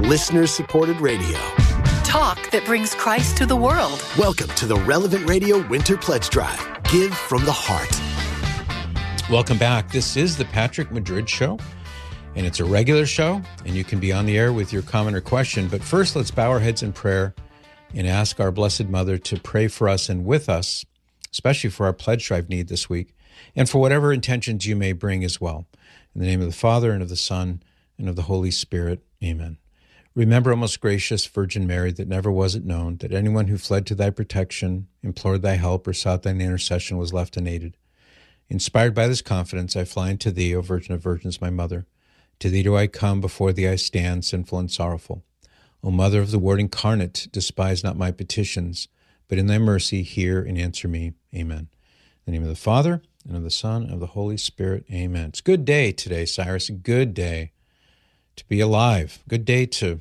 listener supported radio. Talk that brings Christ to the world. Welcome to the Relevant Radio Winter Pledge Drive. Give from the heart. Welcome back. This is the Patrick Madrid Show, and it's a regular show, and you can be on the air with your comment or question. But first, let's bow our heads in prayer and ask our Blessed Mother to pray for us and with us, especially for our pledge drive need this week, and for whatever intentions you may bring as well. In the name of the Father, and of the Son, and of the Holy Spirit. Amen. Remember, O most gracious Virgin Mary, that never was it known that anyone who fled to thy protection, implored thy help, or sought thine intercession was left unaided. Inspired by this confidence, I fly unto thee, O Virgin of Virgins, my mother. To thee do I come, before thee I stand, sinful and sorrowful. O Mother of the Word incarnate, despise not my petitions, but in thy mercy hear and answer me. Amen. In the name of the Father, and of the Son, and of the Holy Spirit. Amen. It's a good day today, Cyrus. A good day to be alive. Good day to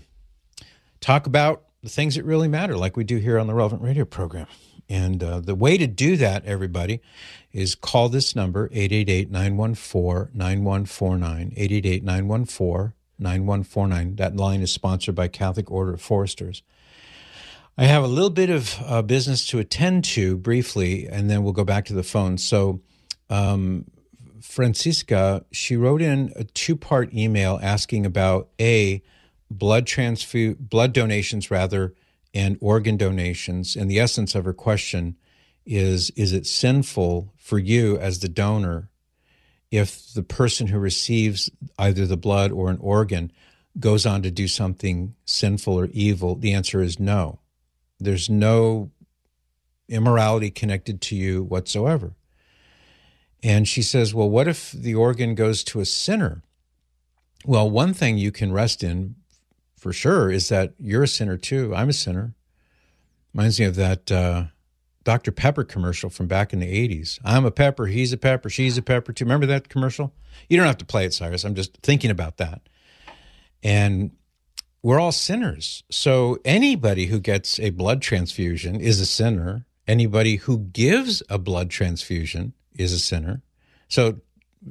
talk about the things that really matter, like we do here on the Relevant Radio program. And uh, the way to do that, everybody, is call this number, 888 914 9149. 888 914 9149. That line is sponsored by Catholic Order of Foresters. I have a little bit of uh, business to attend to briefly, and then we'll go back to the phone. So, um, Francisca, she wrote in a two part email asking about A, blood transfu- blood donations rather, and organ donations. And the essence of her question is Is it sinful for you as the donor if the person who receives either the blood or an organ goes on to do something sinful or evil? The answer is no. There's no immorality connected to you whatsoever. And she says, Well, what if the organ goes to a sinner? Well, one thing you can rest in for sure is that you're a sinner too. I'm a sinner. Reminds me of that uh, Dr. Pepper commercial from back in the 80s. I'm a pepper, he's a pepper, she's a pepper too. Remember that commercial? You don't have to play it, Cyrus. I'm just thinking about that. And we're all sinners. So anybody who gets a blood transfusion is a sinner. Anybody who gives a blood transfusion is a sinner. So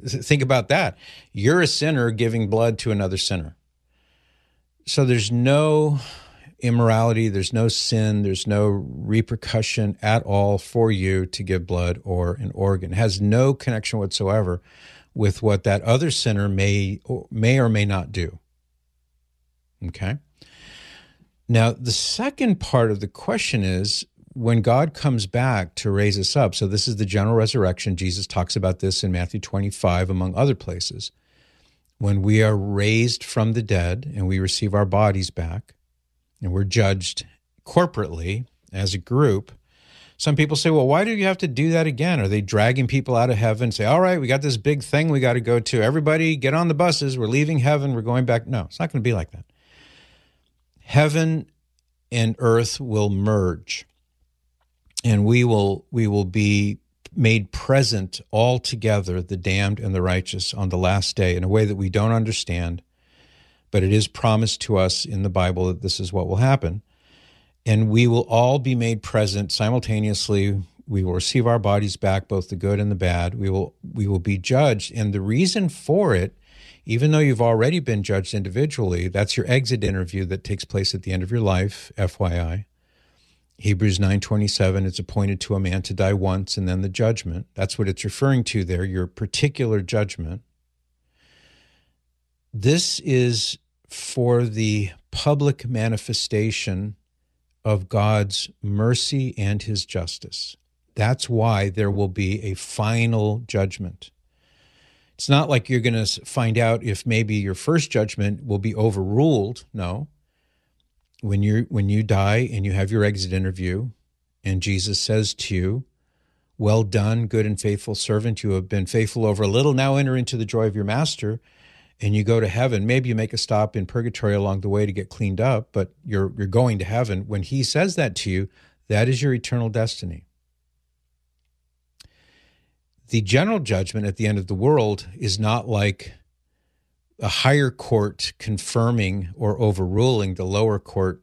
think about that. You're a sinner giving blood to another sinner. So there's no immorality, there's no sin, there's no repercussion at all for you to give blood or an organ. It has no connection whatsoever with what that other sinner may or may or may not do. Okay? Now, the second part of the question is when God comes back to raise us up, so this is the general resurrection. Jesus talks about this in Matthew 25, among other places. When we are raised from the dead and we receive our bodies back, and we're judged corporately as a group. Some people say, well, why do you have to do that again? Are they dragging people out of heaven? Say, all right, we got this big thing we got to go to. Everybody get on the buses. We're leaving heaven. We're going back. No, it's not going to be like that. Heaven and earth will merge and we will we will be made present all together the damned and the righteous on the last day in a way that we don't understand but it is promised to us in the bible that this is what will happen. And we will all be made present simultaneously. We will receive our bodies back both the good and the bad. We will we will be judged. And the reason for it even though you've already been judged individually that's your exit interview that takes place at the end of your life fyi Hebrews 9:27 it's appointed to a man to die once and then the judgment. That's what it's referring to there, your particular judgment. This is for the public manifestation of God's mercy and his justice. That's why there will be a final judgment. It's not like you're going to find out if maybe your first judgment will be overruled. No when you when you die and you have your exit interview and Jesus says to you, "Well done, good and faithful servant, you have been faithful over a little, now enter into the joy of your master." And you go to heaven. Maybe you make a stop in purgatory along the way to get cleaned up, but you're you're going to heaven. When he says that to you, that is your eternal destiny. The general judgment at the end of the world is not like a higher court confirming or overruling the lower court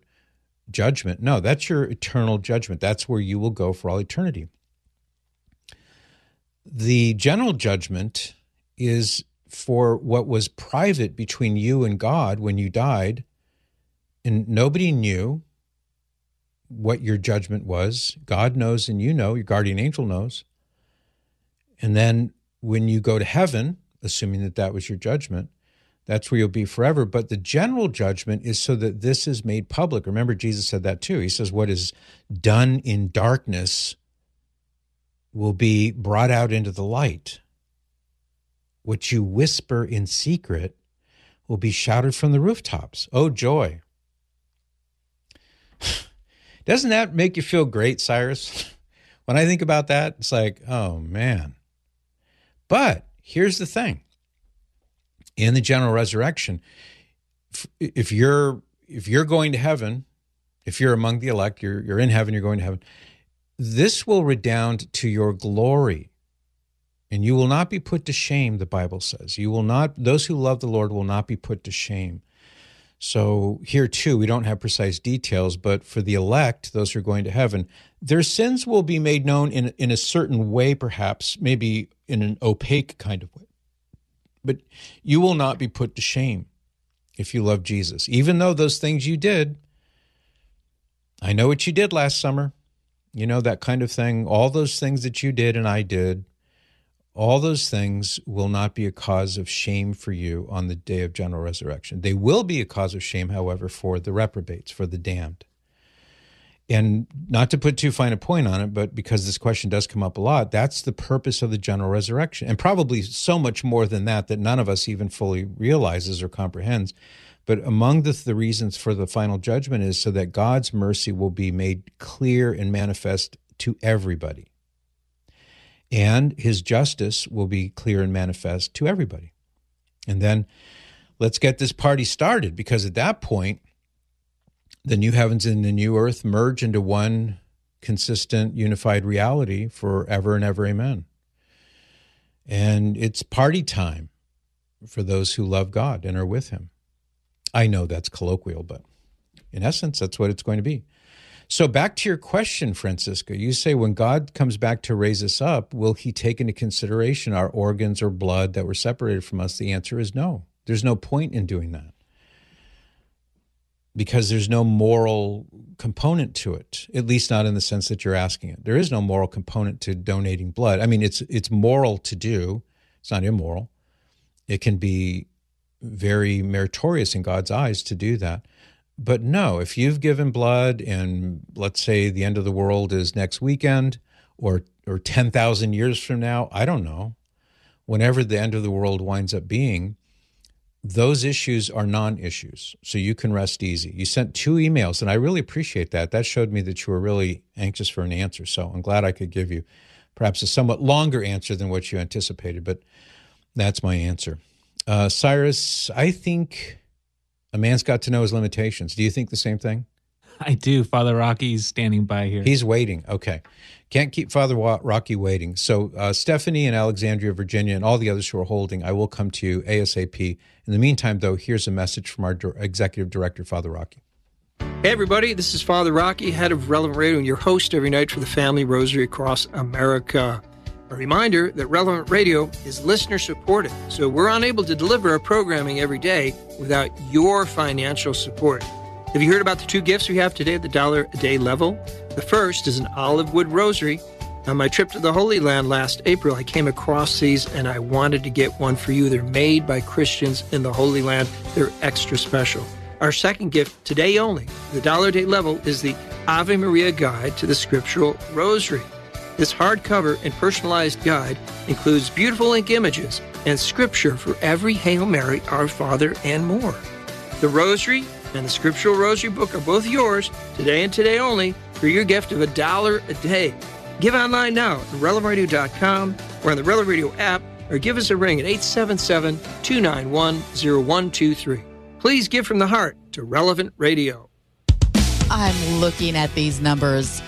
judgment. No, that's your eternal judgment. That's where you will go for all eternity. The general judgment is for what was private between you and God when you died, and nobody knew what your judgment was. God knows, and you know, your guardian angel knows. And then when you go to heaven, assuming that that was your judgment, that's where you'll be forever. But the general judgment is so that this is made public. Remember, Jesus said that too. He says, What is done in darkness will be brought out into the light. What you whisper in secret will be shouted from the rooftops. Oh, joy. Doesn't that make you feel great, Cyrus? When I think about that, it's like, oh man. But here's the thing in the general resurrection, if you're if you're going to heaven, if you're among the elect, you're you're in heaven, you're going to heaven, this will redound to your glory. And you will not be put to shame, the Bible says. You will not, those who love the Lord will not be put to shame. So here too, we don't have precise details, but for the elect, those who are going to heaven, their sins will be made known in, in a certain way, perhaps, maybe in an opaque kind of way. But you will not be put to shame if you love Jesus, even though those things you did. I know what you did last summer, you know, that kind of thing. All those things that you did and I did, all those things will not be a cause of shame for you on the day of general resurrection. They will be a cause of shame, however, for the reprobates, for the damned. And not to put too fine a point on it, but because this question does come up a lot, that's the purpose of the general resurrection. And probably so much more than that, that none of us even fully realizes or comprehends. But among the, the reasons for the final judgment is so that God's mercy will be made clear and manifest to everybody and his justice will be clear and manifest to everybody. And then let's get this party started because at that point, the new heavens and the new earth merge into one consistent, unified reality forever and ever. Amen. And it's party time for those who love God and are with Him. I know that's colloquial, but in essence, that's what it's going to be. So, back to your question, Francisca, you say when God comes back to raise us up, will he take into consideration our organs or blood that were separated from us? The answer is no. There's no point in doing that because there's no moral component to it, at least not in the sense that you're asking it. There is no moral component to donating blood. I mean, it's it's moral to do. It's not immoral. It can be very meritorious in God's eyes to do that. But no, if you've given blood and let's say the end of the world is next weekend or or 10,000 years from now, I don't know. Whenever the end of the world winds up being, those issues are non-issues. So you can rest easy. You sent two emails and I really appreciate that. That showed me that you were really anxious for an answer. So I'm glad I could give you perhaps a somewhat longer answer than what you anticipated, but that's my answer. Uh, Cyrus, I think a man's got to know his limitations. Do you think the same thing? I do. Father Rocky's standing by here. He's waiting. Okay. Can't keep Father Rocky waiting. So, uh, Stephanie and Alexandria, Virginia, and all the others who are holding, I will come to you ASAP. In the meantime, though, here's a message from our executive director, Father Rocky. Hey, everybody, this is Father Rocky, head of Relevant Radio, and your host every night for the Family Rosary across America. A reminder that Relevant Radio is listener supported, so we're unable to deliver our programming every day without your financial support. Have you heard about the two gifts we have today at the dollar a day level? The first is an olive wood rosary. On my trip to the Holy Land last April, I came across these and I wanted to get one for you. They're made by Christians in the Holy Land, they're extra special. Our second gift, today only, the dollar day level, is the Ave Maria Guide to the Scriptural Rosary. This hardcover and personalized guide includes beautiful ink images and scripture for every Hail Mary, Our Father, and more. The Rosary and the Scriptural Rosary book are both yours today and today only for your gift of a dollar a day. Give online now at relevantradio.com or on the Relevant Radio app or give us a ring at 877 291 0123. Please give from the heart to Relevant Radio. I'm looking at these numbers.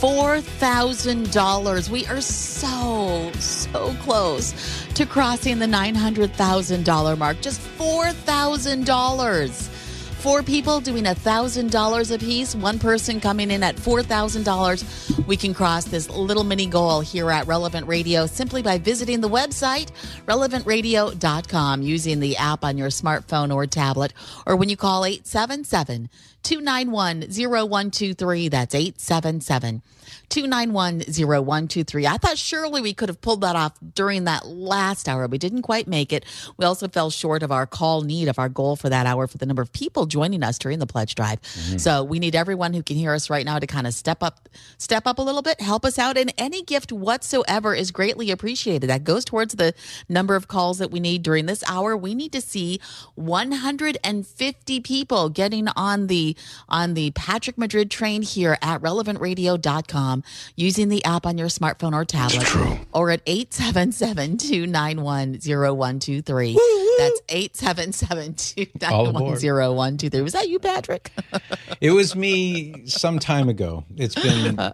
$4,000. We are so, so close to crossing the $900,000 mark. Just $4,000. Four people doing $1,000 apiece, one person coming in at $4,000. We can cross this little mini goal here at Relevant Radio simply by visiting the website, relevantradio.com, using the app on your smartphone or tablet, or when you call 877 291 0123. That's 877 291 0123. I thought surely we could have pulled that off during that last hour. We didn't quite make it. We also fell short of our call need of our goal for that hour for the number of people joining us during the pledge drive. Mm-hmm. So we need everyone who can hear us right now to kind of step up, step up a little bit, help us out. And any gift whatsoever is greatly appreciated. That goes towards the number of calls that we need during this hour. We need to see 150 people getting on the on the Patrick Madrid train here at relevantradio.com using the app on your smartphone or tablet. Or at 877-291-0123. That's 877-291-0123. Was that you, Patrick? it was me some time ago. It's been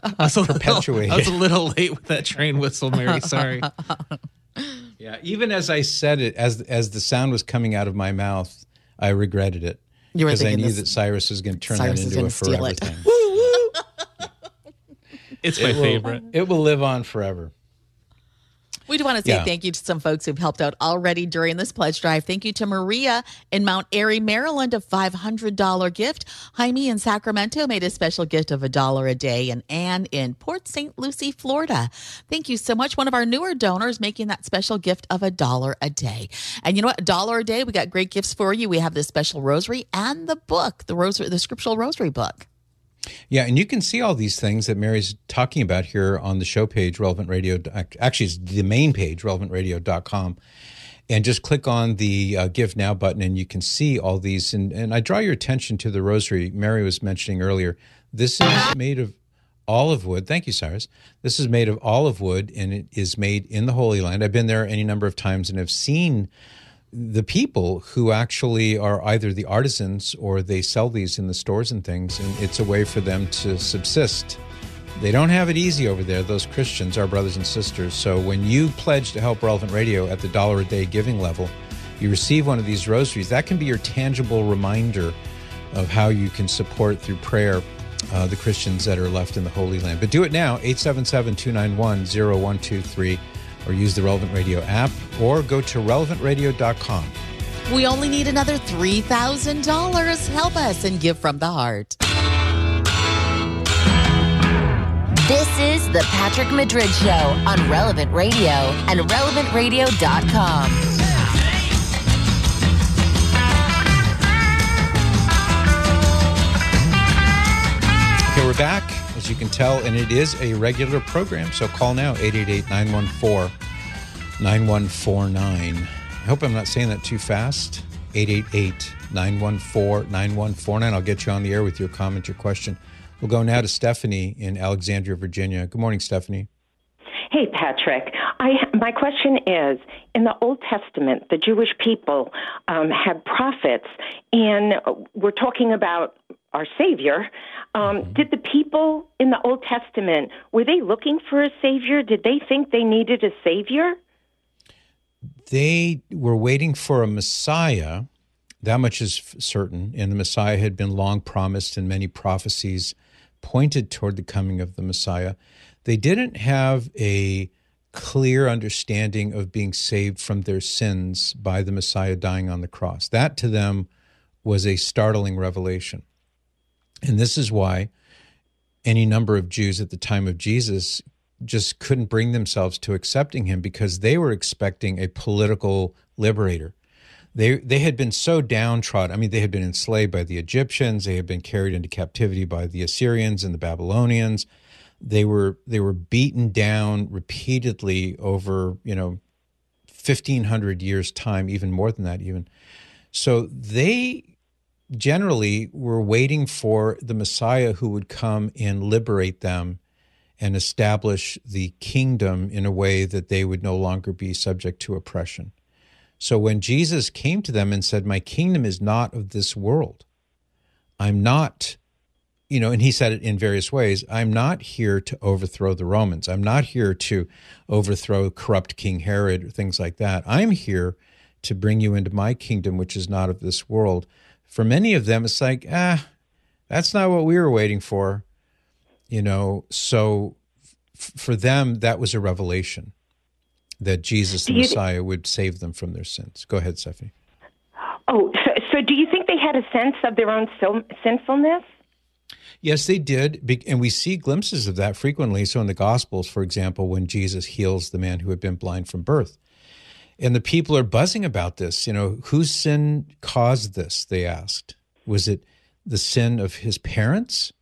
perpetuated. I was a little late with that train whistle, Mary. Sorry. Yeah, even as I said it, as as the sound was coming out of my mouth, I regretted it because I knew that Cyrus was going to turn Cyrus that into a forever thing. it's my it favorite. Will, it will live on forever. We do want to say yeah. thank you to some folks who've helped out already during this pledge drive. Thank you to Maria in Mount Airy, Maryland, a $500 gift. Jaime in Sacramento made a special gift of a dollar a day, and Anne in Port St. Lucie, Florida. Thank you so much. One of our newer donors making that special gift of a dollar a day. And you know what? A dollar a day, we got great gifts for you. We have this special rosary and the book, the rosary, the scriptural rosary book. Yeah, and you can see all these things that Mary's talking about here on the show page, Relevant Radio. Actually, it's the main page, relevantradio.com. And just click on the uh, Give Now button, and you can see all these. And, and I draw your attention to the rosary Mary was mentioning earlier. This is made of olive wood. Thank you, Cyrus. This is made of olive wood, and it is made in the Holy Land. I've been there any number of times and have seen the people who actually are either the artisans or they sell these in the stores and things, and it's a way for them to subsist. They don't have it easy over there, those Christians, our brothers and sisters. So when you pledge to help Relevant Radio at the dollar a day giving level, you receive one of these rosaries. That can be your tangible reminder of how you can support through prayer uh, the Christians that are left in the Holy Land. But do it now, 877 291 0123 or use the Relevant Radio app or go to relevantradio.com. We only need another $3,000. Help us and give from the heart. This is the Patrick Madrid Show on Relevant Radio and relevantradio.com. Okay, we're back as you can tell, and it is a regular program. So call now 888 914 9149. I hope I'm not saying that too fast. 888 914 9149. I'll get you on the air with your comment, your question. We'll go now to Stephanie in Alexandria, Virginia. Good morning, Stephanie. Hey, Patrick. I, my question is In the Old Testament, the Jewish people um, had prophets, and we're talking about our Savior. Um. Did the people in the Old Testament were they looking for a Savior? Did they think they needed a Savior? They were waiting for a Messiah. That much is certain, and the Messiah had been long promised, and many prophecies pointed toward the coming of the Messiah. They didn't have a clear understanding of being saved from their sins by the Messiah dying on the cross. That to them was a startling revelation. And this is why any number of Jews at the time of Jesus just couldn't bring themselves to accepting him because they were expecting a political liberator. They they had been so downtrodden. I mean, they had been enslaved by the Egyptians. They had been carried into captivity by the Assyrians and the Babylonians. They were they were beaten down repeatedly over you know, fifteen hundred years time, even more than that, even. So they generally were waiting for the Messiah who would come and liberate them and establish the kingdom in a way that they would no longer be subject to oppression. So when Jesus came to them and said, My kingdom is not of this world, I'm not, you know, and he said it in various ways I'm not here to overthrow the Romans. I'm not here to overthrow corrupt King Herod or things like that. I'm here to bring you into my kingdom, which is not of this world for many of them, it's like, ah, that's not what we were waiting for. You know, so f- for them, that was a revelation that Jesus, the Messiah, would save them from their sins. Go ahead, Stephanie. Oh, so, so do you think they had a sense of their own sin- sinfulness? Yes, they did. And we see glimpses of that frequently. So in the Gospels, for example, when Jesus heals the man who had been blind from birth. And the people are buzzing about this. You know, whose sin caused this? They asked. Was it the sin of his parents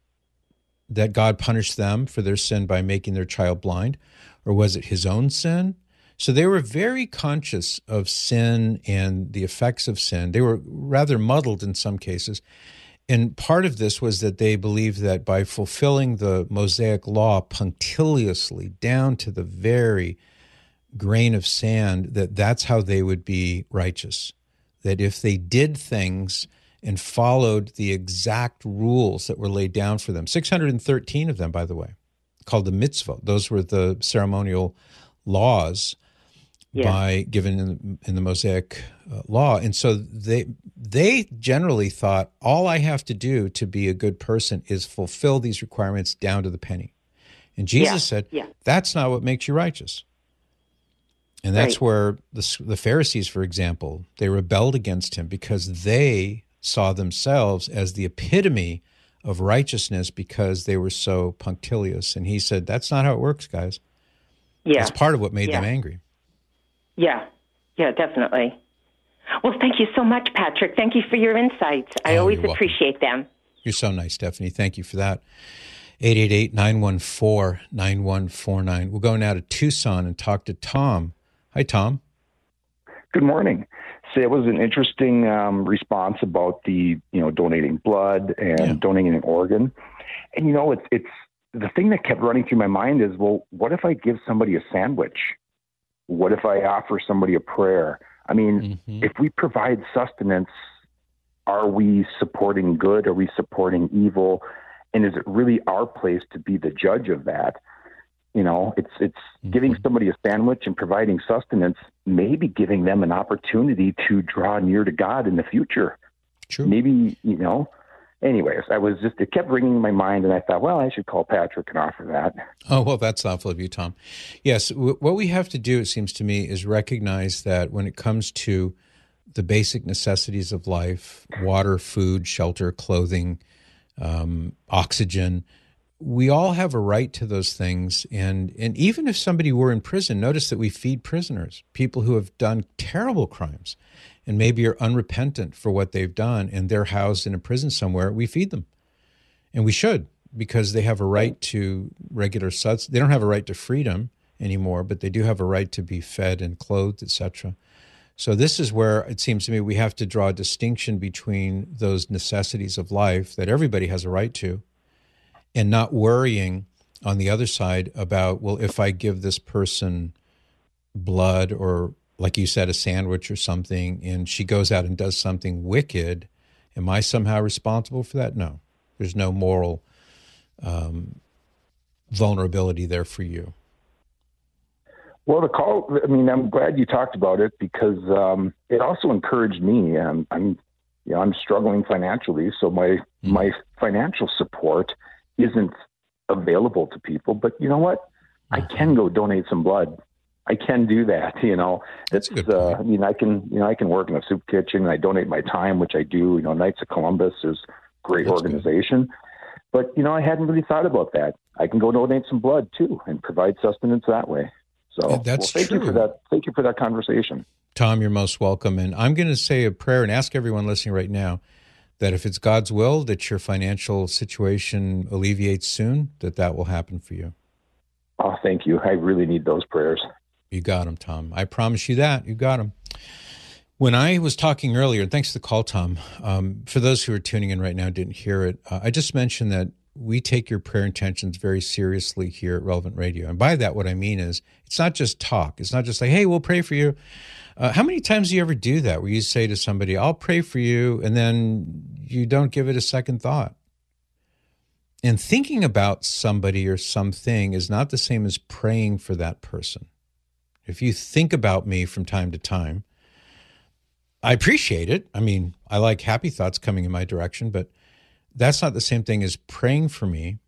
that God punished them for their sin by making their child blind? Or was it his own sin? So they were very conscious of sin and the effects of sin. They were rather muddled in some cases. And part of this was that they believed that by fulfilling the Mosaic law punctiliously down to the very grain of sand, that that's how they would be righteous. That if they did things and followed the exact rules that were laid down for them, 613 of them, by the way, called the mitzvot, those were the ceremonial laws Yeah. by given in, in the Mosaic uh, law, and so they they generally thought all I have to do to be a good person is fulfill these requirements down to the penny. And Jesus Yeah, said, yeah. "That's not what makes you righteous." And that's Right. where the the Pharisees, for example, they rebelled against him because they saw themselves as the epitome of righteousness because they were so punctilious. And he said, "That's not how it works, guys." Yeah. That's part of what made them angry. Yeah, yeah, definitely. Well, thank you so much, Patrick. Thank you for your insights. I Oh, always appreciate them. You're so nice, Stephanie. Thank you for that. 888 914 9149. We'll go now to Tucson and talk to Tom. Hi, Tom. Good morning. So it was an interesting um, response about the you know donating blood and Yeah. donating an organ, and you know it's it's the thing that kept running through my mind is well, what if I give somebody a sandwich? What if I offer somebody a prayer? I mean, Mhm. if we provide sustenance, are we supporting good? Are we supporting evil? And is it really our place to be the judge of that? You know, it's it's giving somebody a sandwich and providing sustenance, maybe giving them an opportunity to draw near to God in the future. True. Maybe, you know. Anyways, I was just it kept ringing in my mind and I thought, well, I should call Patrick and offer that. Oh, well, that's thoughtful of you, Tom. Yes, w- what we have to do, it seems to me, is recognize that when it comes to the basic necessities of life water, food, shelter, clothing, um, oxygen we all have a right to those things. And, and even if somebody were in prison, notice that we feed prisoners, people who have done terrible crimes and maybe are unrepentant for what they've done and they're housed in a prison somewhere. We feed them. And we should because they have a right to regular suds. They don't have a right to freedom anymore, but they do have a right to be fed and clothed, etc. So this is where it seems to me we have to draw a distinction between those necessities of life that everybody has a right to and not worrying on the other side about, well, if I give this person blood or, like you said, a sandwich or something, and she goes out and does something wicked, am I somehow responsible for that? No. There's no moral um, vulnerability there for you. Well, the call. I mean, I'm glad you talked about it because um, it also encouraged me. Um, I'm, you know, I'm struggling financially, so my my financial support isn't available to people. But you know what? I can go donate some blood. I can do that. You know, That's it's. good Uh. I mean, I can. You know, I can work in a soup kitchen. And I donate my time, which I do. You know, Knights of Columbus is great That's good. organization. But you know, I hadn't really thought about that. I can go donate some blood too and provide sustenance that way. So Yeah, that's well, thank you for that. Thank you for that conversation. Tom, you're most welcome. And I'm going to say a prayer and ask everyone listening right now that if it's God's will that your financial situation alleviates soon, that that will happen for you. Oh, thank you. I really need those prayers. You got them, Tom. I promise you that. You got them. When I was talking earlier, and thanks for the call, Tom. Um, for those who are tuning in right now, didn't hear it. Uh, I just mentioned that we take your prayer intentions very seriously here at Relevant Radio, and by that, what I mean is it's not just talk. It's not just like, "Hey, we'll pray for you." Uh, how many times do you ever do that, where you say to somebody, "I'll pray for you," and then you don't give it a second thought? And thinking about somebody or something is not the same as praying for that person. If you think about me from time to time, I appreciate it. I mean, I like happy thoughts coming in my direction, but that's not the same thing as praying for me.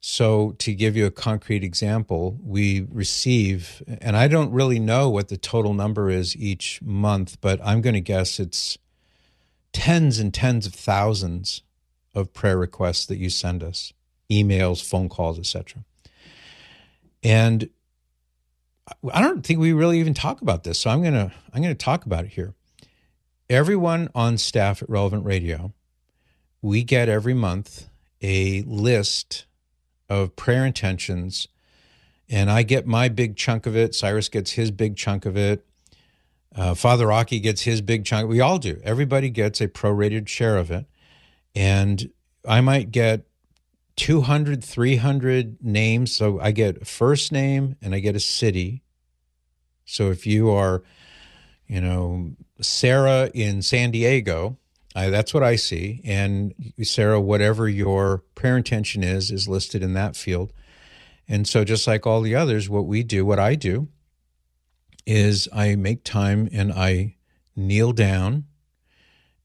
So, to give you a concrete example, we receive, and I don't really know what the total number is each month, but I'm going to guess it's tens and tens of thousands of prayer requests that you send us emails, phone calls, etc. And I don't think we really even talk about this, so I'm gonna I'm gonna talk about it here. Everyone on staff at Relevant Radio, we get every month a list of prayer intentions, and I get my big chunk of it. Cyrus gets his big chunk of it. Uh, Father Rocky gets his big chunk. We all do. Everybody gets a prorated share of it, and I might get 200, 300 names. So I get a first name and I get a city. So if you are, you know, Sarah in San Diego, I, that's what I see. And Sarah, whatever your prayer intention is, is listed in that field. And so, just like all the others, what we do, what I do, is I make time and I kneel down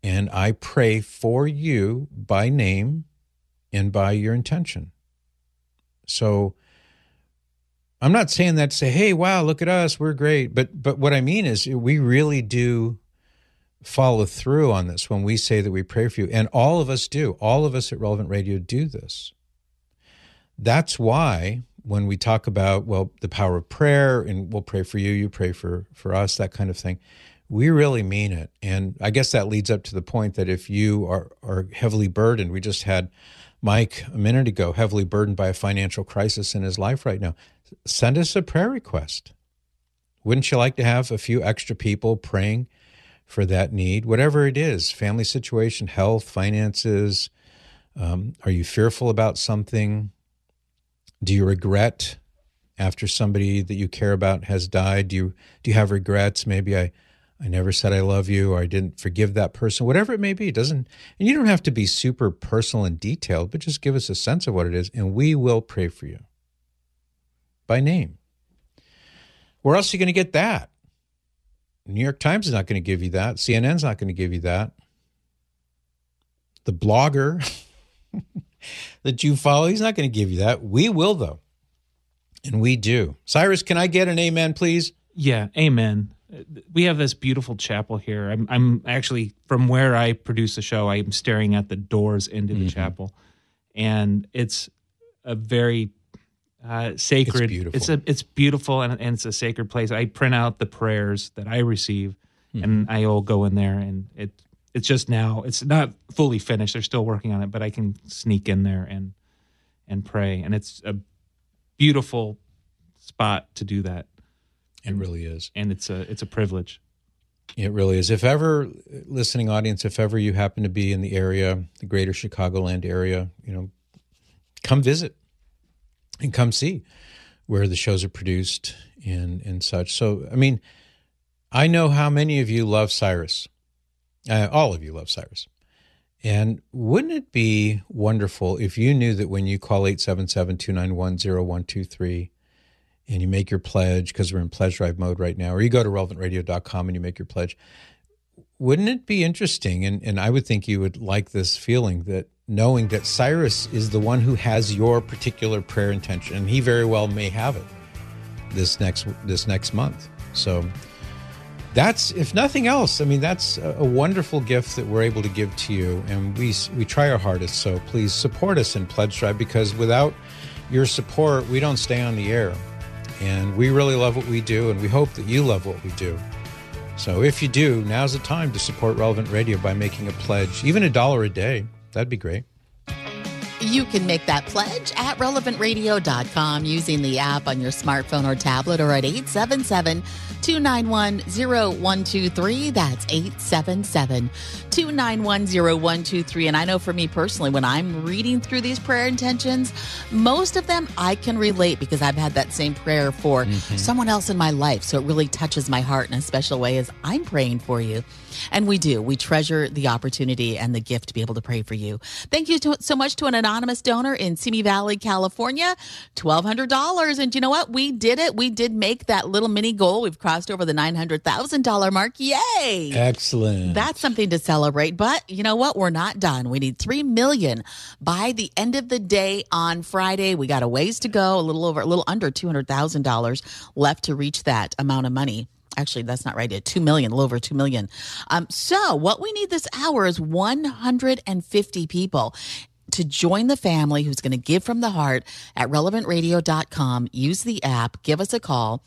and I pray for you by name and by your intention. So, I'm not saying that to say, "Hey, wow, look at us, we're great," but but what I mean is, we really do follow through on this when we say that we pray for you. And all of us do. All of us at Relevant Radio do this. That's why when we talk about, well, the power of prayer and we'll pray for you, you pray for, for us, that kind of thing, we really mean it. And I guess that leads up to the point that if you are, are heavily burdened, we just had Mike a minute ago, heavily burdened by a financial crisis in his life right now, send us a prayer request. Wouldn't you like to have a few extra people praying for that need, whatever it is family situation, health, finances. Um, are you fearful about something? Do you regret after somebody that you care about has died? Do you, do you have regrets? Maybe I, I never said I love you or I didn't forgive that person, whatever it may be. It doesn't, and you don't have to be super personal and detailed, but just give us a sense of what it is, and we will pray for you by name. Where else are you going to get that? New York Times is not going to give you that. CNN's not going to give you that. The blogger that you follow, he's not going to give you that. We will, though. And we do. Cyrus, can I get an amen, please? Yeah, amen. We have this beautiful chapel here. I'm, I'm actually, from where I produce the show, I'm staring at the doors into the mm-hmm. chapel. And it's a very uh, sacred. It's beautiful. It's a it's beautiful and, and, it's a sacred place. I print out the prayers that I receive, mm-hmm. and I all go in there, and it it's just now it's not fully finished. They're still working on it, but I can sneak in there and and pray, and it's a beautiful spot to do that. It really is, and it's a it's a privilege. It really is. If ever, listening audience, if ever you happen to be in the area, the greater Chicagoland area, you know, come visit and come see where the shows are produced and and such. So, I mean, I know how many of you love Cyrus. Uh, all of you love Cyrus. And wouldn't it be wonderful if you knew that when you call 877 291 0123 and you make your pledge, because we're in pledge drive mode right now, or you go to relevantradio.com and you make your pledge, wouldn't it be interesting? And, and I would think you would like this feeling that knowing that Cyrus is the one who has your particular prayer intention, and he very well may have it this next this next month. So that's if nothing else. I mean, that's a, wonderful gift that we're able to give to you, and we we try our hardest. So please support us in Pledge Drive because without your support, we don't stay on the air, and we really love what we do, and we hope that you love what we do. So if you do, now's the time to support Relevant Radio by making a pledge, even a dollar a day. That'd be great. You can make that pledge at relevantradio.com using the app on your smartphone or tablet or at 877 291 0123. That's 877 291 0123. And I know for me personally, when I'm reading through these prayer intentions, most of them I can relate because I've had that same prayer for mm-hmm. someone else in my life. So it really touches my heart in a special way as I'm praying for you. And we do. We treasure the opportunity and the gift to be able to pray for you. Thank you to, so much to an anonymous donor in Simi Valley, California, $1,200. And you know what? We did it. We did make that little mini goal. We've crossed over the $900,000 mark. Yay! Excellent. That's something to celebrate. But you know what? We're not done. We need 3 million by the end of the day on Friday. We got a ways to go, a little over, a little under $200,000 left to reach that amount of money actually that's not right at 2 million a little over 2 million um, so what we need this hour is 150 people to join the family who's going to give from the heart at relevantradio.com use the app. Give us a call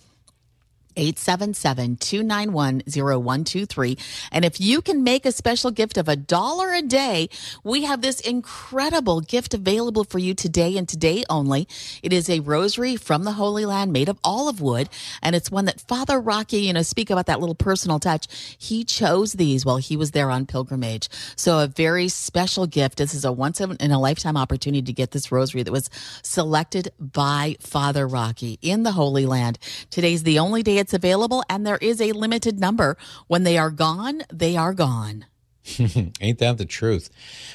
877-291-0123 and if you can make a special gift of a dollar a day we have this incredible gift available for you today and today only. It is a rosary from the holy land made of olive wood and it's one that father rocky you know speak about that little personal touch. He chose these while he was there on pilgrimage. So a very special gift. This is a once in a lifetime opportunity to get this rosary that was selected by father rocky in the holy land. Today's the only day it's available and there is a limited number. When they are gone, they are gone. Ain't that the truth?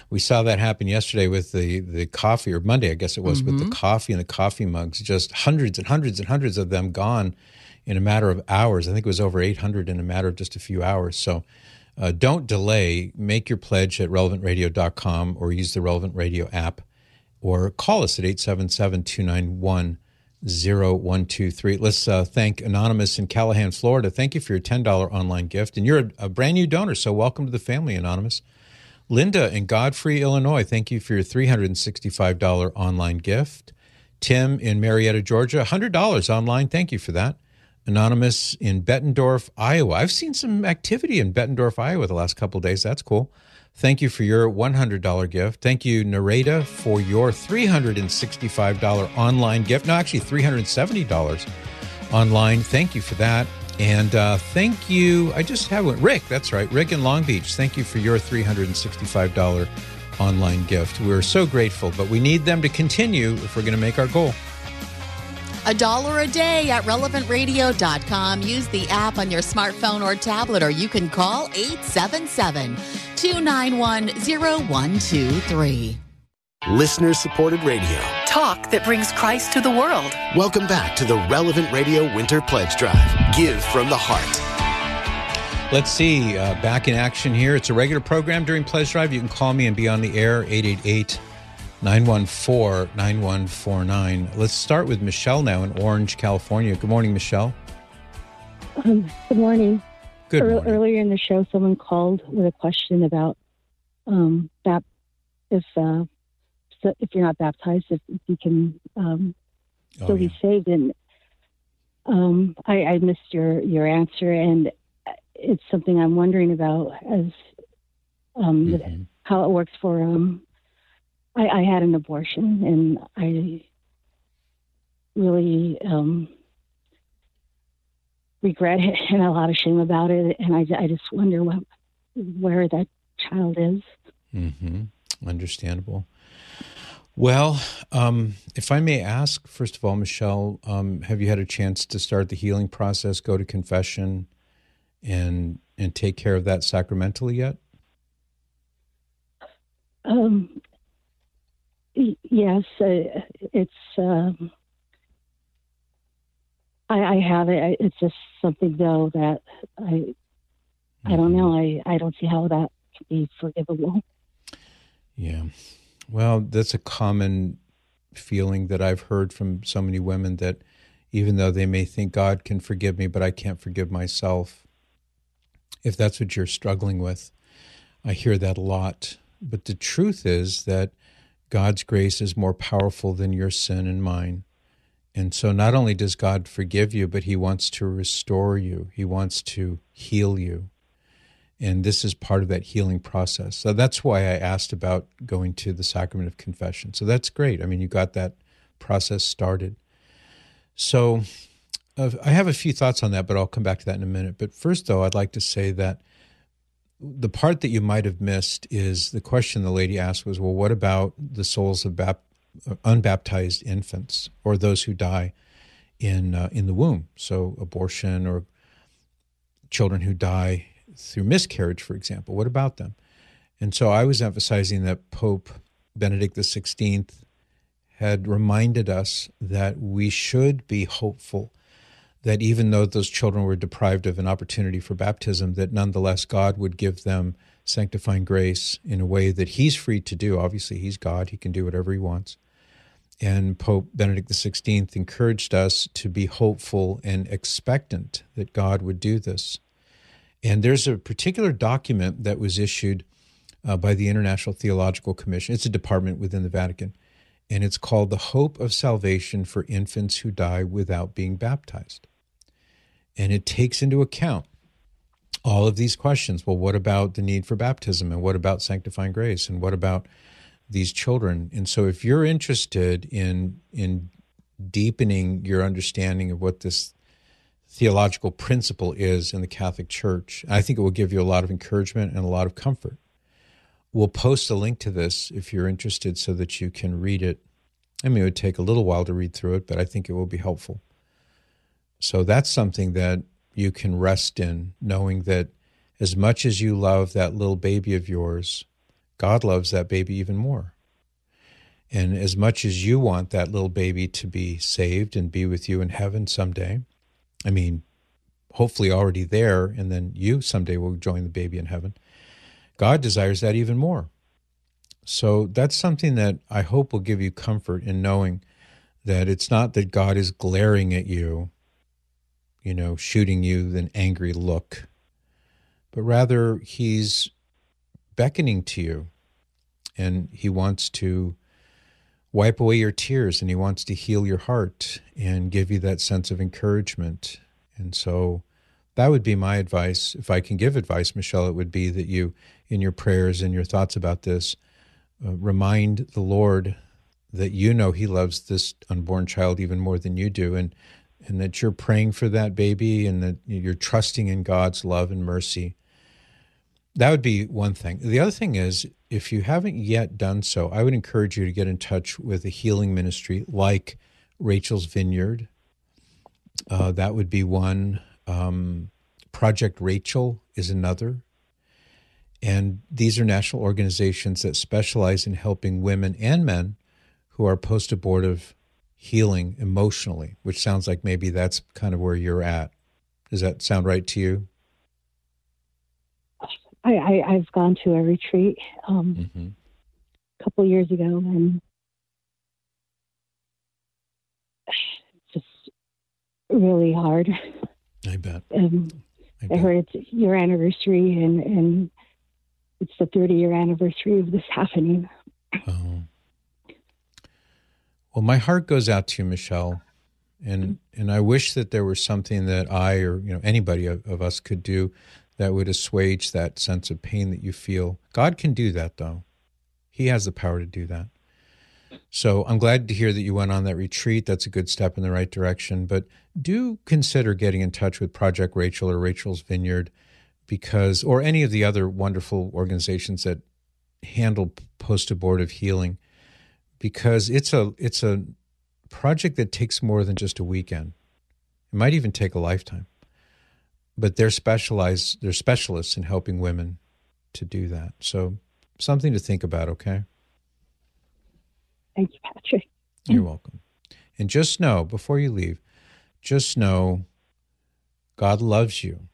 We saw that happen yesterday with the, the coffee, or Monday, I guess it was, mm-hmm. with the mm-hmm. coffee and the coffee mugs. Just hundreds and hundreds and hundreds of them gone in a matter of hours. I think it was over 800 in a matter of just a few hours. So uh, don't delay. Make your pledge at relevantradio.com or use the Relevant Radio app or call us at 877 291 0123. Let's uh, thank Anonymous in Callahan, Florida. Thank you for your $10 online gift. And you're a, a, brand new donor, so welcome to the family, Anonymous. Linda in Godfrey, Illinois, thank you for your $365 online gift. Tim in Marietta, Georgia, $100 online. Thank you for that. Anonymous in Bettendorf, Iowa. I've seen some activity in Bettendorf, Iowa the last couple days. That's cool. Thank you for your $100 gift. Thank you, Nareda, for your $365 online gift. No, actually, $370 online. Thank you for that. And uh, thank you. I just have one. Rick, that's right. Rick in Long Beach. Thank you for your $365 online gift. We're so grateful, but we need them to continue if we're going to make our goal. A dollar a day at relevantradio.com. Use the app on your smartphone or tablet, or you can call 877 291 0123. Listener supported radio. Talk that brings Christ to the world. Welcome back to the Relevant Radio Winter Pledge Drive. Give from the heart. Let's see, uh, back in action here. It's a regular program during Pledge Drive. You can call me and be on the air, 888 914 9149. Let's start with Michelle now in Orange, California. Good morning, Michelle. Um, good morning. Good morning. Earlier in the show, someone called with a question about um, that if uh, if you're not baptized, if, if you can um, oh, still oh, yeah. be saved. And um, I, I, missed your your answer, and it's something I'm wondering about as um, mm-hmm. how it works for um, I, I had an abortion, and I really um, regret it and a lot of shame about it. And I, I just wonder what, where that child is. Mm-hmm. Understandable. Well, um, if I may ask, first of all, Michelle, um, have you had a chance to start the healing process, go to confession, and and take care of that sacramentally yet? Um, yes, uh, it's. Um, I, I have it. It's just something though that I. I don't know. Mm-hmm. I I don't see how that can be forgivable. Yeah, well, that's a common feeling that I've heard from so many women that even though they may think God can forgive me, but I can't forgive myself. If that's what you're struggling with, I hear that a lot. But the truth is that God's grace is more powerful than your sin and mine. And so not only does God forgive you, but He wants to restore you, He wants to heal you. And this is part of that healing process. So that's why I asked about going to the sacrament of confession. So that's great. I mean, you got that process started. So uh, I have a few thoughts on that, but I'll come back to that in a minute. But first, though, I'd like to say that the part that you might have missed is the question the lady asked was, well, what about the souls of bap- unbaptized infants or those who die in uh, in the womb? So abortion or children who die through miscarriage, for example. What about them? And so I was emphasizing that Pope Benedict XVI had reminded us that we should be hopeful that even though those children were deprived of an opportunity for baptism, that nonetheless God would give them sanctifying grace in a way that He's free to do. Obviously, He's God, He can do whatever He wants. And Pope Benedict XVI encouraged us to be hopeful and expectant that God would do this. And there's a particular document that was issued uh, by the International Theological Commission. It's a department within the Vatican, and it's called The Hope of Salvation for Infants Who Die Without Being Baptized. And it takes into account all of these questions. Well, what about the need for baptism? And what about sanctifying grace? And what about these children. And so if you're interested in in deepening your understanding of what this theological principle is in the Catholic Church, I think it will give you a lot of encouragement and a lot of comfort. We'll post a link to this if you're interested so that you can read it. I mean, it would take a little while to read through it, but I think it will be helpful. So that's something that you can rest in, knowing that as much as you love that little baby of yours, God loves that baby even more. And as much as you want that little baby to be saved and be with you in heaven someday, I mean, hopefully already there, and then you someday will join the baby in heaven, God desires that even more. So that's something that I hope will give you comfort in knowing that it's not that God is glaring at you, you know, shooting you an angry look, but rather He's beckoning to you and he wants to wipe away your tears and he wants to heal your heart and give you that sense of encouragement. And so that would be my advice. If I can give advice, Michelle, it would be that you, in your prayers and your thoughts about this, uh, remind the Lord that you know He loves this unborn child even more than you do, and and that you're praying for that baby, and that you're trusting in God's love and mercy, that would be one thing. The other thing is, if you haven't yet done so, I would encourage you to get in touch with a healing ministry like Rachel's Vineyard. Uh, that would be one. Um, Project Rachel is another. And these are national organizations that specialize in helping women and men who are post abortive healing emotionally, which sounds like maybe that's kind of where you're at. Does that sound right to you? I, I have gone to a retreat um, mm-hmm. a couple years ago, and it's just really hard. I bet. Um, I, bet. I heard it's your anniversary, and and it's the 30 year anniversary of this happening. Oh. Well, my heart goes out to you, Michelle, and mm-hmm. and I wish that there was something that I or you know anybody of, of us could do that would assuage that sense of pain that you feel. God can do that, though. He has the power to do that. So I'm glad to hear that you went on that retreat. That's a good step in the right direction. But do consider getting in touch with Project Rachel or Rachel's Vineyard because, or any of the other wonderful organizations that handle post abortive healing because it's a it's a project that takes more than just a weekend. It might even take a lifetime. But they're specialized they're specialists in helping women to do that. So something to think about okay? Thank you patrick. You're welcome. And just know before you leave just know god loves you.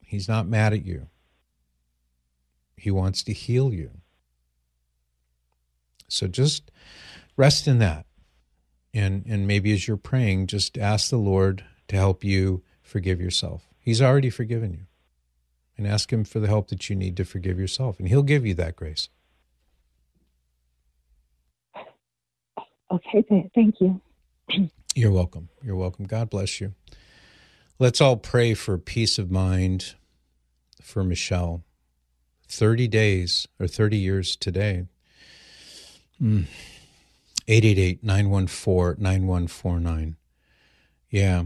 He's not mad at you. He wants to heal you so just rest in that and and maybe as you're praying just ask the lord to help you forgive yourself. He's already forgiven you. And ask Him for the help that you need to forgive yourself, and He'll give you that grace. Okay, thank you. You're welcome. You're welcome. God bless you. Let's all pray for peace of mind for Michelle. 30 days or 30 years today. 888 914 9149. Yeah.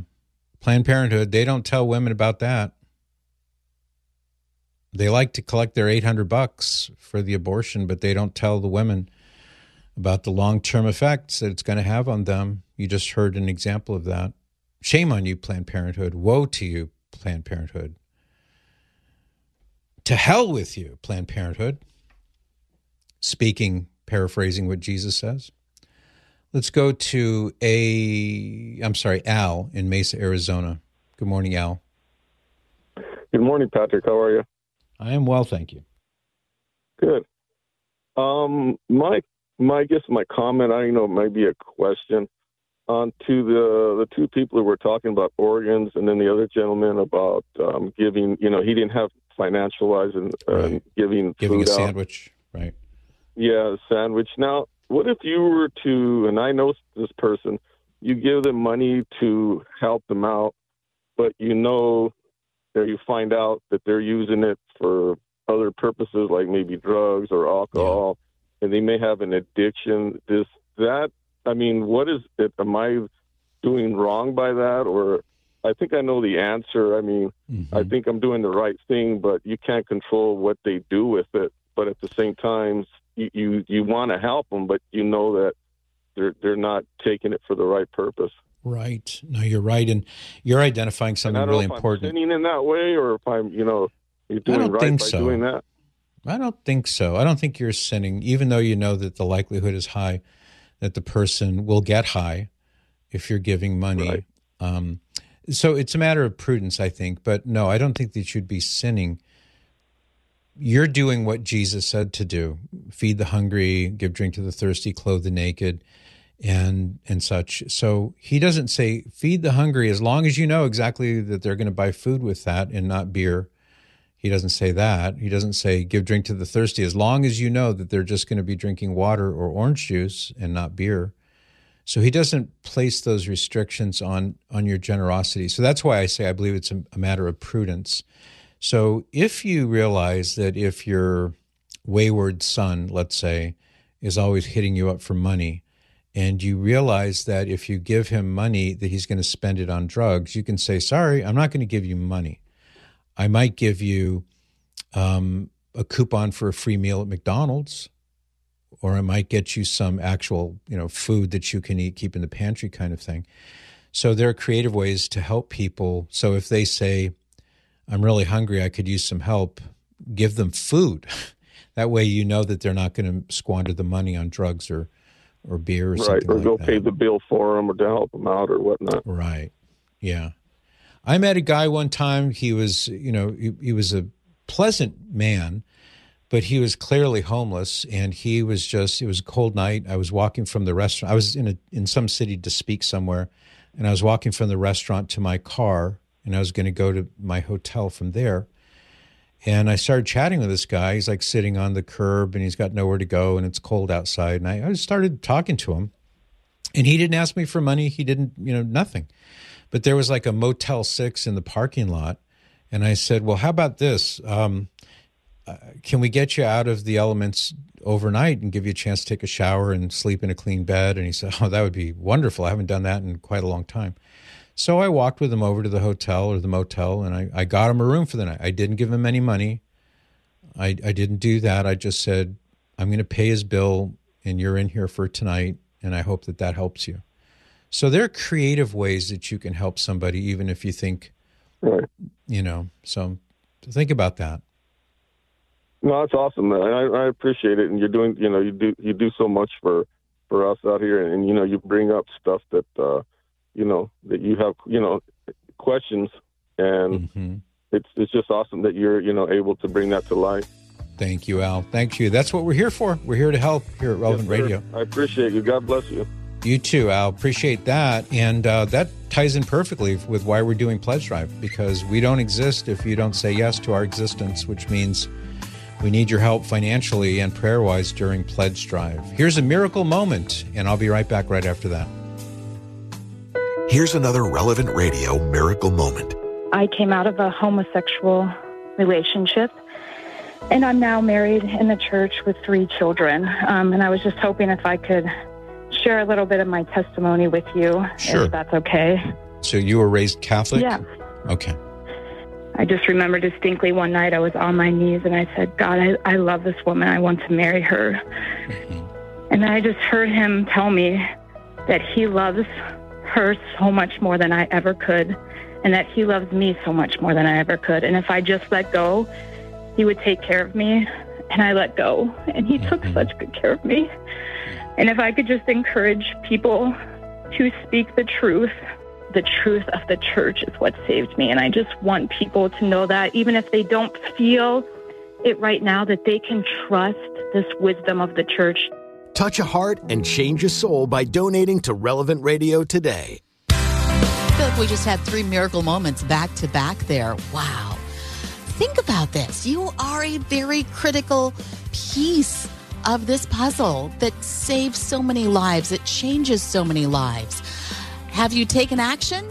Planned Parenthood, they don't tell women about that. They like to collect their 800 bucks for the abortion, but they don't tell the women about the long-term effects that it's going to have on them. You just heard an example of that. Shame on you, Planned Parenthood. Woe to you, Planned Parenthood. To hell with you, Planned Parenthood. Speaking paraphrasing what Jesus says. Let's go to a, I'm sorry, Al in Mesa, Arizona. Good morning, Al. Good morning, Patrick. How are you? I am well, thank you. Good. Um, my, my, I guess my comment, I know it might be a question on to the the two people who were talking about organs, and then the other gentleman about um, giving. You know, he didn't have financial wise and uh, Right. giving Giving food a out. sandwich, right? Yeah, sandwich. Now, what if you were to, and I know this person, you give them money to help them out, but you know that you find out that they're using it for other purposes, like maybe drugs or alcohol, and they may have an addiction. Does that, I mean, what is it? Am I doing wrong by that? Or I think I know the answer. I mean, Mm-hmm. I think I'm doing the right thing, but you can't control what they do with it. But at the same time, you you, you want to help them, but you know that they're they're not taking it for the right purpose. Right. No, you're right, and you're identifying something really important. I'm sinning in that way, or if I'm you know you're doing right by so. doing that. I don't think so. I don't think you're sinning, even though you know that the likelihood is high that the person will get high if you're giving money. Um, so it's a matter of prudence, I think. But no, I don't think that you'd be sinning. You're doing what Jesus said to do: feed the hungry, give drink to the thirsty, clothe the naked, and and such. So he doesn't say feed the hungry as long as you know exactly that they're going to buy food with that and not beer. He doesn't say that. He doesn't say give drink to the thirsty as long as you know that they're just going to be drinking water or orange juice and not beer. So he doesn't place those restrictions on on your generosity. So that's why I say I believe it's a, a matter of prudence. So if you realize that if your wayward son, let's say, is always hitting you up for money, and you realize that if you give him money that he's going to spend it on drugs, you can say, "Sorry, I'm not going to give you money. I might give you um, a coupon for a free meal at McDonald's, or I might get you some actual, you know, food that you can eat, keep in the pantry, kind of thing." So there are creative ways to help people. So if they say, "I'm really hungry, I could use some help," give them food. that way, you know that they're not going to squander the money on drugs or or beer or right, something or like go that. pay the bill for them, or to help them out, or whatnot. Right. Yeah. I met a guy one time. He was, you know, he, he was a pleasant man, but he was clearly homeless. And he was just, it was a cold night. I was walking from the restaurant. I was in a, in some city to speak somewhere. And I was walking from the restaurant to my car and I was going to go to my hotel from there. And I started chatting with this guy. He's like sitting on the curb and he's got nowhere to go and it's cold outside. And I, I started talking to him. And he didn't ask me for money. He didn't, you know, nothing. But there was like a Motel 6 in the parking lot. And I said, well, how about this? Um, uh, can we get you out of the elements overnight and give you a chance to take a shower and sleep in a clean bed? And he said, oh, that would be wonderful. I haven't done that in quite a long time. So I walked with him over to the hotel or the motel and I, I got him a room for the night. I didn't give him any money. I, I didn't do that. I just said, I'm going to pay his bill and you're in here for tonight. And I hope that that helps you. So there are creative ways that you can help somebody, even if you think, right. you know, so think about that. No, that's awesome, man. I, I appreciate it, and you're doing, you know, you do you do so much for for us out here, and, you know, you bring up stuff that, uh, you know, that you have, you know, questions, and Mm-hmm. it's it's just awesome that you're, you know, able to bring that to light. Thank you, Al. Thank you. That's what we're here for. We're here to help here at Relevant Yes. Radio. I appreciate you. God bless you. You too, Al. Appreciate that. And uh, that ties in perfectly with why we're doing Pledge Drive because we don't exist if you don't say yes to our existence, which means we need your help financially and prayer wise during Pledge Drive. Here's a miracle moment, and I'll be right back right after that. Here's another relevant radio miracle moment. I came out of a homosexual relationship, and I'm now married in the church with three children. Um, and I was just hoping if I could share a little bit of my testimony with you, Sure. if that's okay. So you were raised Catholic? Yeah. Okay. I just remember distinctly one night I was on my knees and I said, God, I, I love this woman. I want to marry her. And I just heard him tell me that he loves her so much more than I ever could, and that he loves me so much more than I ever could. And if I just let go, he would take care of me and I let go. And he took Mm-hmm. such good care of me. And if I could just encourage people to speak the truth, the truth of the church is what saved me. And I just want people to know that even if they don't feel it right now, that they can trust this wisdom of the church. Touch a heart and change a soul by donating to Relevant Radio today. I feel like we just had three miracle moments back to back there. Wow. Think about this. You are a very critical piece of this puzzle that saves so many lives, it changes so many lives. Have you taken action?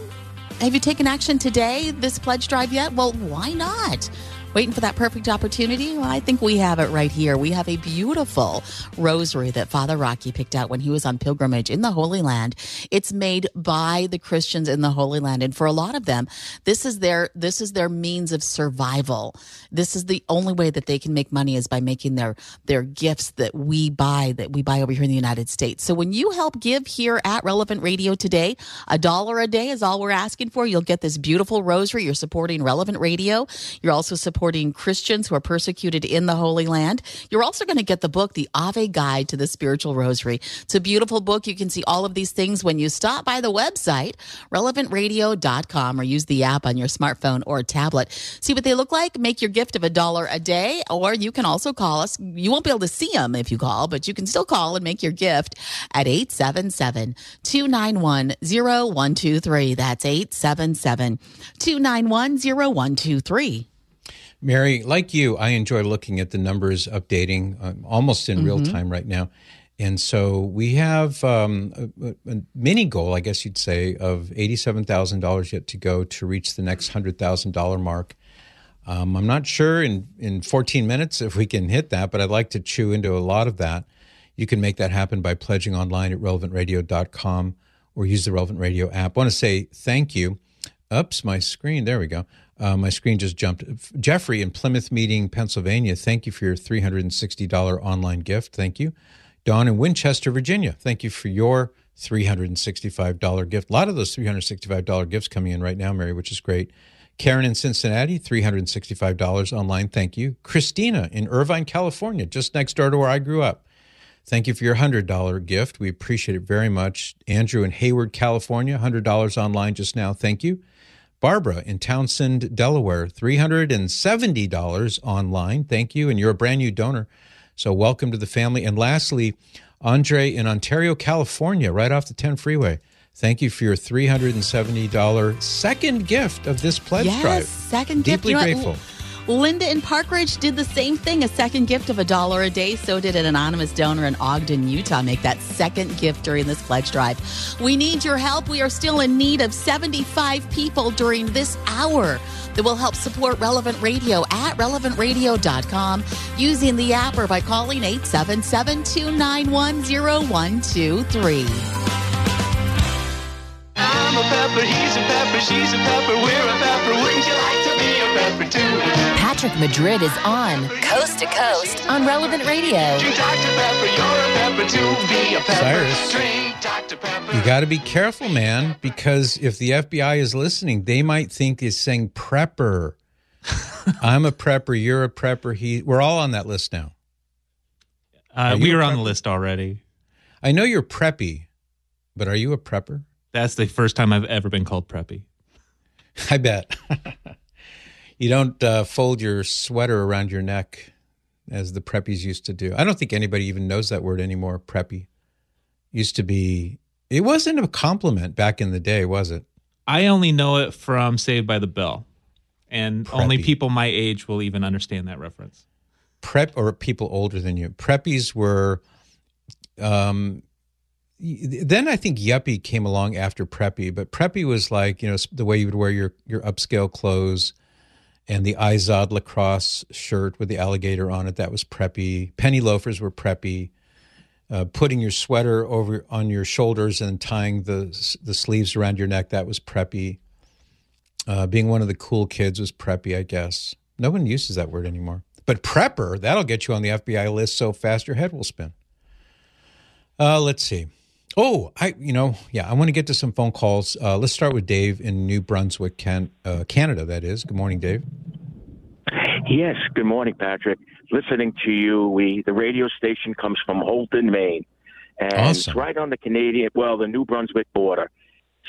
Have you taken action today, this pledge drive yet? Well, why not? Waiting for that perfect opportunity? Well, I think we have it right here. We have a beautiful rosary that Father Rocky picked out when he was on pilgrimage in the Holy Land. It's made by the Christians in the Holy Land, and for a lot of them, this is their this is their means of survival. This is the only way that they can make money is by making their their gifts that we buy that we buy over here in the United States. So when you help give here at Relevant Radio today, a dollar a day is all we're asking for. You'll get this beautiful rosary. You're supporting Relevant Radio. You're also supporting Christians who are persecuted in the Holy Land. You're also going to get the book, The Ave Guide to the Scriptural Rosary. It's a beautiful book. You can see all of these things when you stop by the website, relevantradio.com, or use the app on your smartphone or tablet. See what they look like? Make your gift of a dollar a day, or you can also call us. You won't be able to see them if you call, but you can still call and make your gift at 877 291 0123. That's 877 291 0123. Mary, like you, I enjoy looking at the numbers updating um, almost in real Mhm. time right now. And so we have um, a, a mini goal, I guess you'd say, of $87,000 yet to go to reach the next $100,000 mark. Um, I'm not sure in, in 14 minutes if we can hit that, but I'd like to chew into a lot of that. You can make that happen by pledging online at relevantradio.com or use the Relevant Radio app. I want to say thank you. Oops, my screen. There we go. Uh, my screen just jumped. Jeffrey in Plymouth Meeting, Pennsylvania, thank you for your $360 online gift. Thank you. Dawn in Winchester, Virginia, thank you for your $365 gift. A lot of those $365 gifts coming in right now, Mary, which is great. Karen in Cincinnati, $365 online. Thank you. Christina in Irvine, California, just next door to where I grew up. Thank you for your $100 gift. We appreciate it very much. Andrew in Hayward, California, $100 online just now. Thank you. Barbara in Townsend, Delaware, $370 online. Thank you. And you're a brand new donor. So welcome to the family. And lastly, Andre in Ontario, California, right off the 10 freeway. Thank you for your $370 second gift of this pledge yes, drive. second gift. Deeply You know grateful. Linda in Park Ridge did the same thing, a second gift of a dollar a day. So did an anonymous donor in Ogden, Utah, make that second gift during this pledge drive. We need your help. We are still in need of 75 people during this hour that will help support Relevant Radio at relevantradio.com using the app or by calling 877 291 0123. I'm a pepper, he's a pepper, she's a pepper, we're a pepper. Wouldn't you like to be a pepper too? Patrick Madrid is on Coast to Coast on Relevant Radio. Drink Dr. Pepper, you're a pepper too. Be a pepper. Cyrus. Drink Dr. Pepper. You got to be careful, man, because if the FBI is listening, they might think it's saying prepper. I'm a prepper. You're a prepper. He. We're all on that list now. Uh, Are we were on the list already. I know you're preppy, but are you a prepper? That's the first time I've ever been called preppy. I bet. you don't uh, fold your sweater around your neck as the preppies used to do. I don't think anybody even knows that word anymore. Preppy used to be. It wasn't a compliment back in the day, was it? I only know it from Saved by the Bell, and only people my age will even understand that reference. prep or people older than you preppies were um then i think yuppie came along after preppy but preppy was like you know the way you would wear your your upscale clothes and the izod Lacoste shirt with the alligator on it that was preppy. Penny loafers were preppy. Uh, putting your sweater over on your shoulders and tying the the sleeves around your neck that was preppy. Uh, being one of the cool kids was preppy i guess. No one uses that word anymore. But prepper that'll get you on the fbi list so fast your head will spin. Uh, let's see oh i you know yeah i want to get to some phone calls uh, let's start with dave in new brunswick can, uh, canada that is good morning dave Yes, good morning, Patrick. listening to you. We the radio station comes from Houlton, Maine, and it's right on the Canadian, well, the New Brunswick border.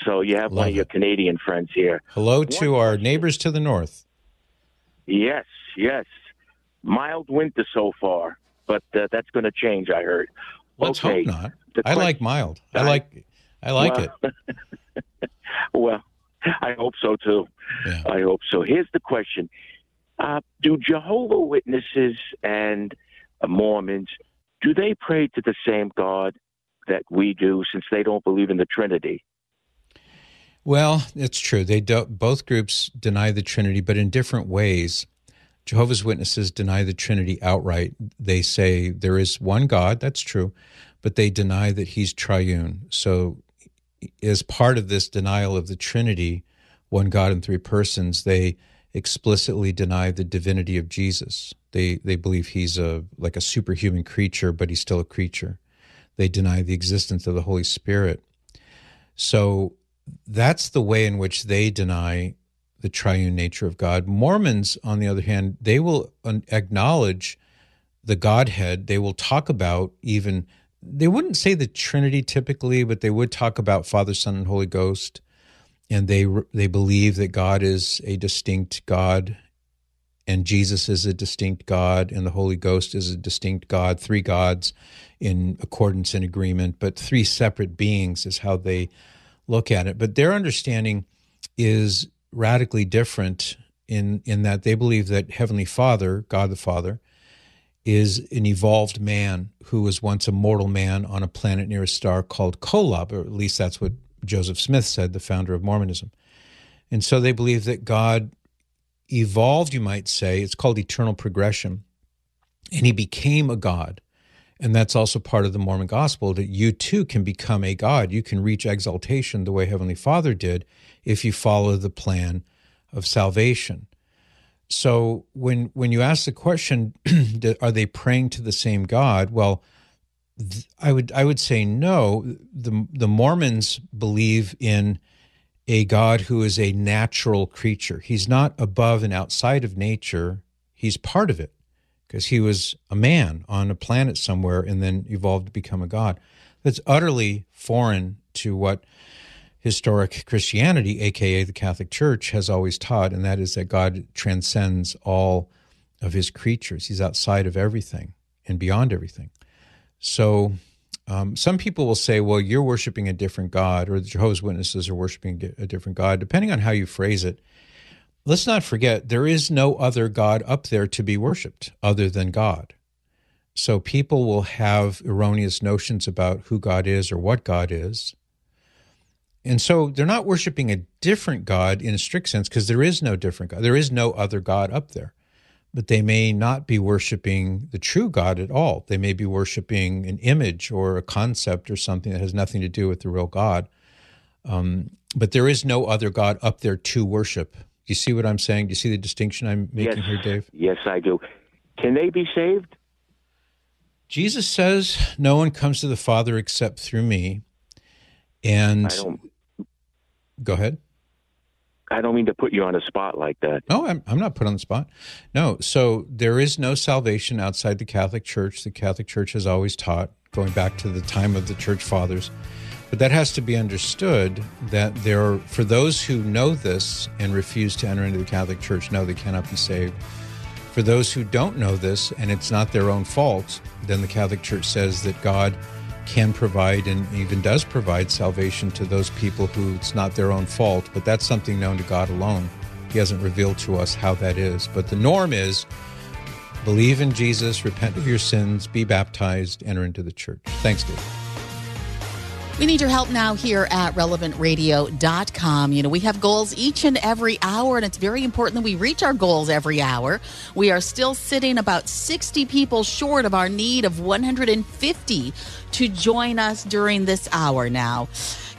So you have one of your Canadian friends here. Hello to our neighbors to the north. Yes, yes. Mild winter so far, but uh, that's going to change. I heard. Let's okay. hope not. the I que- like mild. I like I like well, it. well, I hope so too. I hope so. Here's the question: uh, Do Jehovah Witnesses and uh, Mormons do they pray to the same God that we do, since they don't believe in the Trinity? Well, it's true. They do, both groups deny the Trinity, but in different ways. Jehovah's Witnesses deny the Trinity outright. They say there is one God, that's true, but they deny that he's triune. So, as part of this denial of the Trinity, one God in three persons, they explicitly deny the divinity of Jesus. They they believe he's a like a superhuman creature, but he's still a creature. They deny the existence of the Holy Spirit. So that's the way in which they deny the triune nature of God. Mormons, on the other hand, they will acknowledge the Godhead. They will talk about even, they wouldn't say the Trinity typically, but they would talk about Father, Son, and Holy Ghost. And they, they believe that God is a distinct God and Jesus is a distinct God and the Holy Ghost is a distinct God, three gods in accordance and agreement, but three separate beings is how they look at it. But their understanding is radically different in in that they believe that Heavenly Father, God the Father, is an evolved man who was once a mortal man on a planet near a star called Kolob, or at least that's what Joseph Smith said, the founder of Mormonism. And so they believe that God evolved, you might say, it's called eternal progression, and he became a God. And that's also part of the Mormon gospel that you too can become a God. You can reach exaltation the way Heavenly Father did if you follow the plan of salvation. So when when you ask the question, are they praying to the same God? Well, I would I would say no. The the Mormons believe in a God who is a natural creature. He's not above and outside of nature. He's part of it because he was a man on a planet somewhere and then evolved to become a god. That's utterly foreign to what historic Christianity, aka the Catholic Church, has always taught, and that is that God transcends all of his creatures. He's outside of everything and beyond everything. So um, some people will say, well, you're worshiping a different God, or the Jehovah's Witnesses are worshiping a different God, depending on how you phrase it. Let's not forget, there is no other God up there to be worshiped other than God. So people will have erroneous notions about who God is or what God is. And so they're not worshiping a different God in a strict sense because there is no different God. There is no other God up there. But they may not be worshiping the true God at all. They may be worshiping an image or a concept or something that has nothing to do with the real God. Um, but there is no other God up there to worship. You see what I'm saying? Do you see the distinction I'm making yes, here, Dave? Yes, I do. Can they be saved? Jesus says, No one comes to the Father except through me. And I don't. go ahead. I don't mean to put you on a spot like that. No, I'm, I'm not put on the spot. No, so there is no salvation outside the Catholic Church. The Catholic Church has always taught, going back to the time of the Church Fathers. But that has to be understood that there, are, for those who know this and refuse to enter into the Catholic Church, no, they cannot be saved. For those who don't know this and it's not their own fault, then the Catholic Church says that God can provide and even does provide salvation to those people who it's not their own fault, but that's something known to God alone. He hasn't revealed to us how that is. But the norm is believe in Jesus, repent of your sins, be baptized, enter into the church. Thanks, Dave. We need your help now here at relevantradio.com. You know, we have goals each and every hour, and it's very important that we reach our goals every hour. We are still sitting about 60 people short of our need of 150 to join us during this hour now.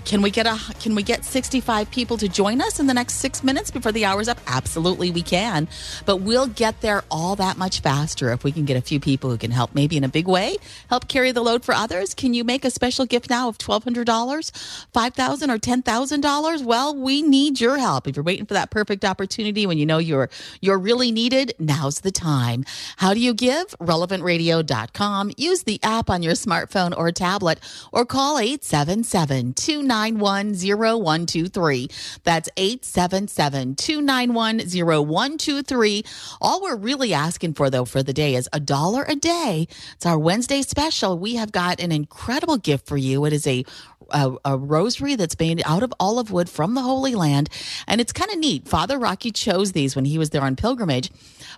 Can we get a can we get 65 people to join us in the next 6 minutes before the hour's up? Absolutely we can. But we'll get there all that much faster if we can get a few people who can help maybe in a big way, help carry the load for others. Can you make a special gift now of $1200, $5000 or $10,000? Well, we need your help. If you're waiting for that perfect opportunity when you know you're you're really needed, now's the time. How do you give? relevantradio.com. Use the app on your smartphone or tablet or call 877 291 0123. That's 877 291 0123. All we're really asking for, though, for the day is a dollar a day. It's our Wednesday special. We have got an incredible gift for you. It is a a, a, rosary that's made out of olive wood from the Holy Land. And it's kind of neat. Father Rocky chose these when he was there on pilgrimage,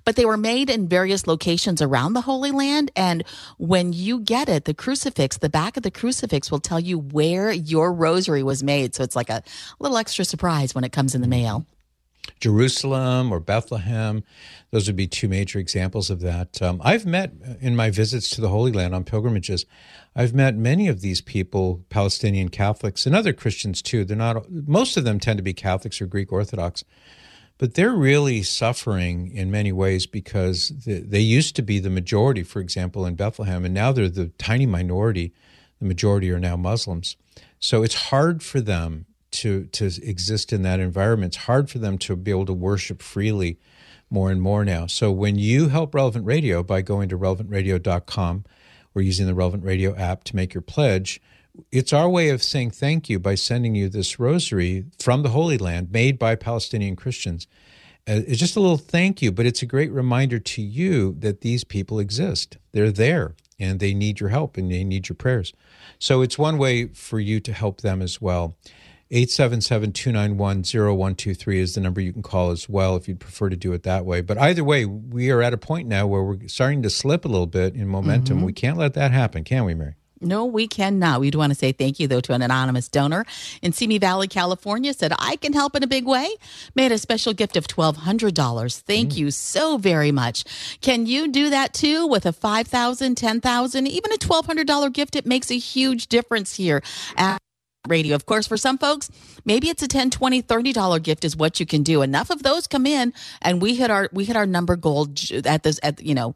but they were made in various locations around the Holy Land. And when you get it, the crucifix, the back of the crucifix will tell you where your rosary was made. So it's like a little extra surprise when it comes in the mail. Jerusalem or Bethlehem. Those would be two major examples of that. Um, I've met in my visits to the Holy Land on pilgrimages, I've met many of these people, Palestinian Catholics and other Christians too. They're not, most of them tend to be Catholics or Greek Orthodox, but they're really suffering in many ways because they used to be the majority, for example, in Bethlehem, and now they're the tiny minority. The majority are now Muslims. So it's hard for them to to exist in that environment. It's hard for them to be able to worship freely more and more now. So when you help Relevant Radio by going to relevantradio.com or using the Relevant Radio app to make your pledge, it's our way of saying thank you by sending you this rosary from the Holy Land made by Palestinian Christians. Uh, it's just a little thank you, but it's a great reminder to you that these people exist. They're there and they need your help and they need your prayers. So it's one way for you to help them as well. 877 291 0123 is the number you can call as well if you'd prefer to do it that way. But either way, we are at a point now where we're starting to slip a little bit in momentum. Mm-hmm. We can't let that happen, can we, Mary? No, we cannot. We do want to say thank you, though, to an anonymous donor in Simi Valley, California. Said, I can help in a big way. Made a special gift of $1,200. Thank mm. you so very much. Can you do that too with a $5,000, $10,000, even a $1,200 gift? It makes a huge difference here at radio. Of course, for some folks, maybe it's a 10, 20, 30 dollar gift is what you can do. Enough of those come in and we hit our we hit our number goal at this at you know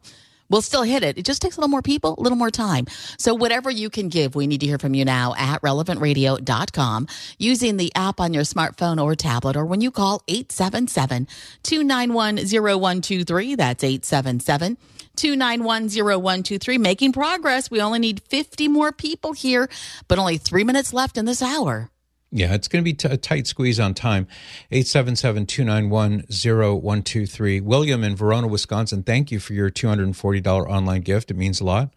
We'll still hit it. It just takes a little more people, a little more time. So whatever you can give, we need to hear from you now at relevantradio.com using the app on your smartphone or tablet or when you call 877-291-0123. That's 877 2910123. Making progress. We only need 50 more people here, but only three minutes left in this hour. Yeah, it's going to be t- a tight squeeze on time. 877 291 0123. William in Verona, Wisconsin, thank you for your $240 online gift. It means a lot.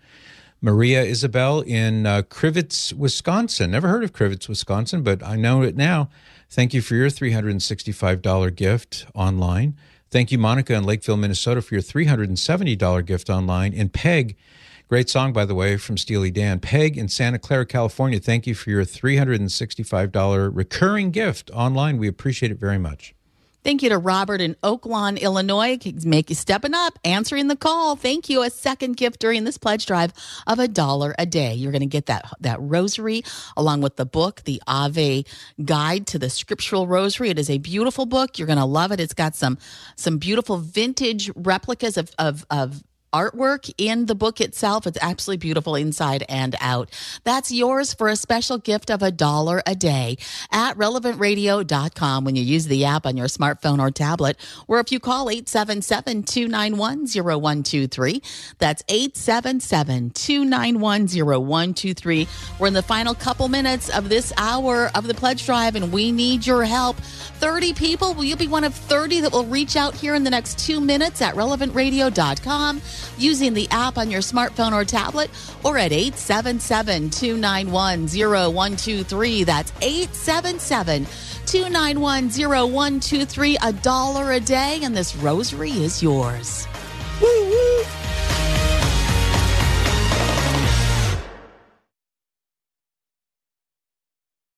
Maria Isabel in uh, Crivitz, Wisconsin. Never heard of Crivitz, Wisconsin, but I know it now. Thank you for your $365 gift online. Thank you, Monica in Lakeville, Minnesota, for your $370 gift online. And Peg, great song, by the way, from Steely Dan. Peg in Santa Clara, California, thank you for your $365 recurring gift online. We appreciate it very much. Thank you to Robert in Oak Lawn, Illinois. Make you stepping up, answering the call. Thank you. A second gift during this pledge drive of a dollar a day. You're going to get that that rosary along with the book, the Ave Guide to the Scriptural Rosary. It is a beautiful book. You're going to love it. It's got some some beautiful vintage replicas of of, of artwork in the book itself. It's absolutely beautiful inside and out. That's yours for a special gift of a dollar a day at relevantradio.com when you use the app on your smartphone or tablet, or if you call 877 291 0123. That's 877 291 0123. We're in the final couple minutes of this hour of the pledge drive, and we need your help. 30 people. Will you be one of 30 that will reach out here in the next two minutes at relevantradio.com? Using the app on your smartphone or tablet or at 877 291 0123. That's 877 291 0123. A dollar a day, and this rosary is yours.